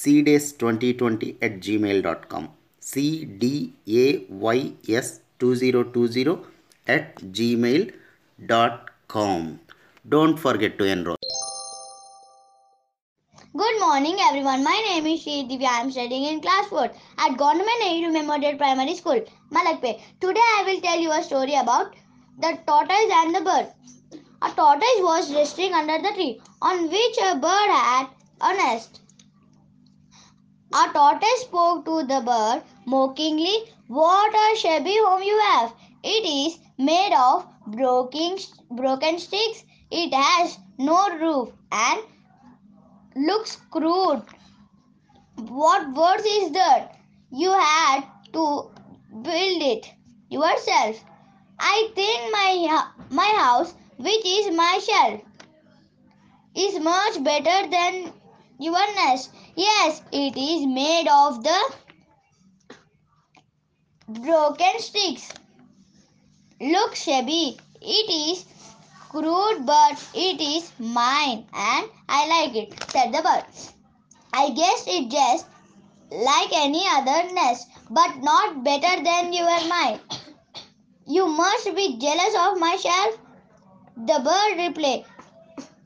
cdays2020 at gmail.com cdays2020 at gmail.com don't forget to enroll Good morning, everyone. My name is Srividya. I am studying in class 4 at Government Nehru Memorial Primary School, Malakpet. Today, I will tell you a story about the tortoise and the bird. A tortoise was resting under the tree on which a bird had a nest. A tortoise spoke to the bird mockingly, What a shabby home you have! It is made of broken, broken sticks. It has no roof and looks crude. What words is that? You had to build it yourself. I think my my house, which is my shelf, is much better than your nest. Yes, it is made of the broken sticks. Look, shabby. It is crude, but it is mine, and I like it, said the bird. I guess it just like any other nest, but not better than your mine. You must be jealous of my shelf. The bird replied, "N-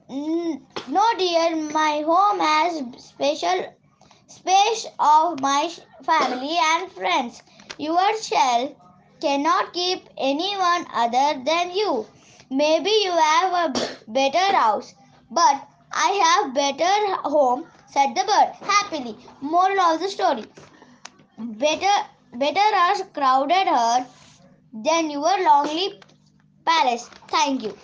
Mm, no, dear, my home has special space of my family and friends. Your shell cannot keep anyone other than you. Maybe you have a better house, but I have better home, said the bird happily. Moral of the story. Better better a crowded herd than your lonely palace. Thank you.